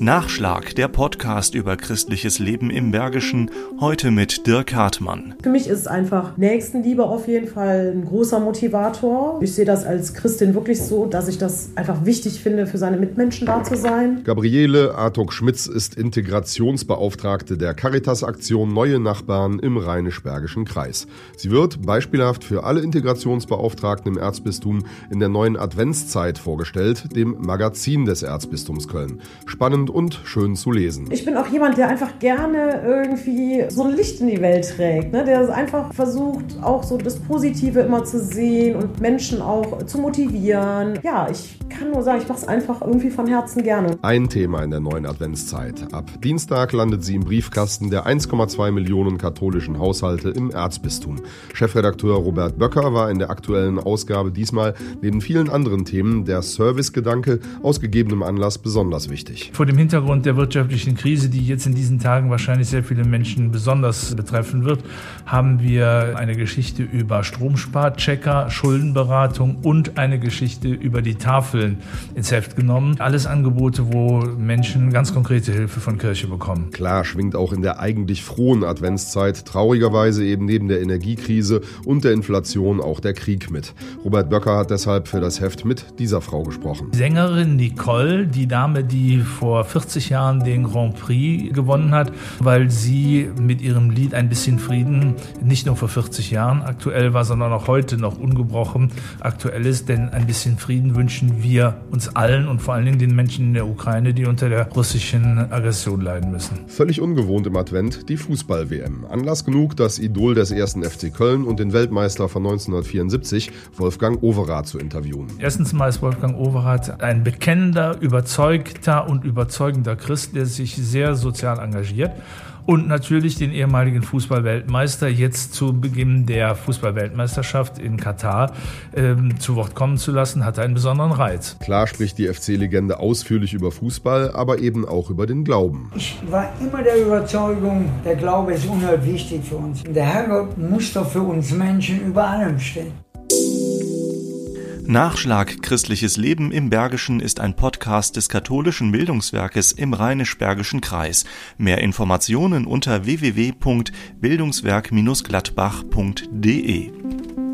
Nachschlag, der Podcast über christliches Leben im Bergischen, heute mit Dirk Hartmann. Für mich ist einfach Nächstenliebe auf jeden Fall ein großer Motivator. Ich sehe das als Christin wirklich so, dass ich das einfach wichtig finde, für seine Mitmenschen da zu sein. Gabriele Artok-Schmitz ist Integrationsbeauftragte der Caritas-Aktion Neue Nachbarn im Rheinisch-Bergischen Kreis. Sie wird beispielhaft für alle Integrationsbeauftragten im Erzbistum in der neuen Adventszeit vorgestellt, dem Magazin des Erzbistums Köln. Spannend spannend und schön zu lesen. Ich bin auch jemand, der einfach gerne irgendwie so ein Licht in die Welt trägt, ne? der einfach versucht, auch so das Positive immer zu sehen und Menschen auch zu motivieren. Ja, ich kann nur sagen, ich mache es einfach irgendwie von Herzen gerne. Ein Thema in der neuen Adventszeit. Ab Dienstag landet sie im Briefkasten der 1,2 Millionen katholischen Haushalte im Erzbistum. Chefredakteur Robert Böcker war in der aktuellen Ausgabe diesmal neben vielen anderen Themen der Servicegedanke aus gegebenem Anlass besonders wichtig. Vor dem Hintergrund der wirtschaftlichen Krise, die jetzt in diesen Tagen wahrscheinlich sehr viele Menschen besonders betreffen wird, haben wir eine Geschichte über Stromsparchecker, Schuldenberatung und eine Geschichte über die Tafeln ins Heft genommen. Alles Angebote, wo Menschen ganz konkrete Hilfe von Kirche bekommen. Klar schwingt auch in der eigentlich frohen Adventszeit traurigerweise eben neben der Energiekrise und der Inflation auch der Krieg mit. Robert Böcker hat deshalb für das Heft mit dieser Frau gesprochen. Sängerin Nicole, die Dame, die vor vor 40 Jahren den Grand Prix gewonnen hat, weil sie mit ihrem Lied Ein bisschen Frieden nicht nur vor 40 Jahren aktuell war, sondern auch heute noch ungebrochen aktuell ist. Denn ein bisschen Frieden wünschen wir uns allen und vor allen Dingen den Menschen in der Ukraine, die unter der russischen Aggression leiden müssen. Völlig ungewohnt im Advent die Fußball-WM. Anlass genug, das Idol des ersten FC Köln und den Weltmeister von 1974, Wolfgang Overath, zu interviewen. Erstens mal ist Wolfgang Overath ein bekennender, überzeugter und überzeugter überzeugender Christ, der sich sehr sozial engagiert. Und natürlich den ehemaligen Fußballweltmeister jetzt zu Beginn der Fußballweltmeisterschaft in Katar ähm, zu Wort kommen zu lassen, hat einen besonderen Reiz. Klar spricht die FC-Legende ausführlich über Fußball, aber eben auch über den Glauben. Ich war immer der Überzeugung, der Glaube ist unheimlich wichtig für uns. Der Herrgott muss doch für uns Menschen über allem stehen. Nachschlag Christliches Leben im Bergischen ist ein Podcast des katholischen Bildungswerkes im Rheinisch-Bergischen Kreis. Mehr Informationen unter www.bildungswerk-gladbach.de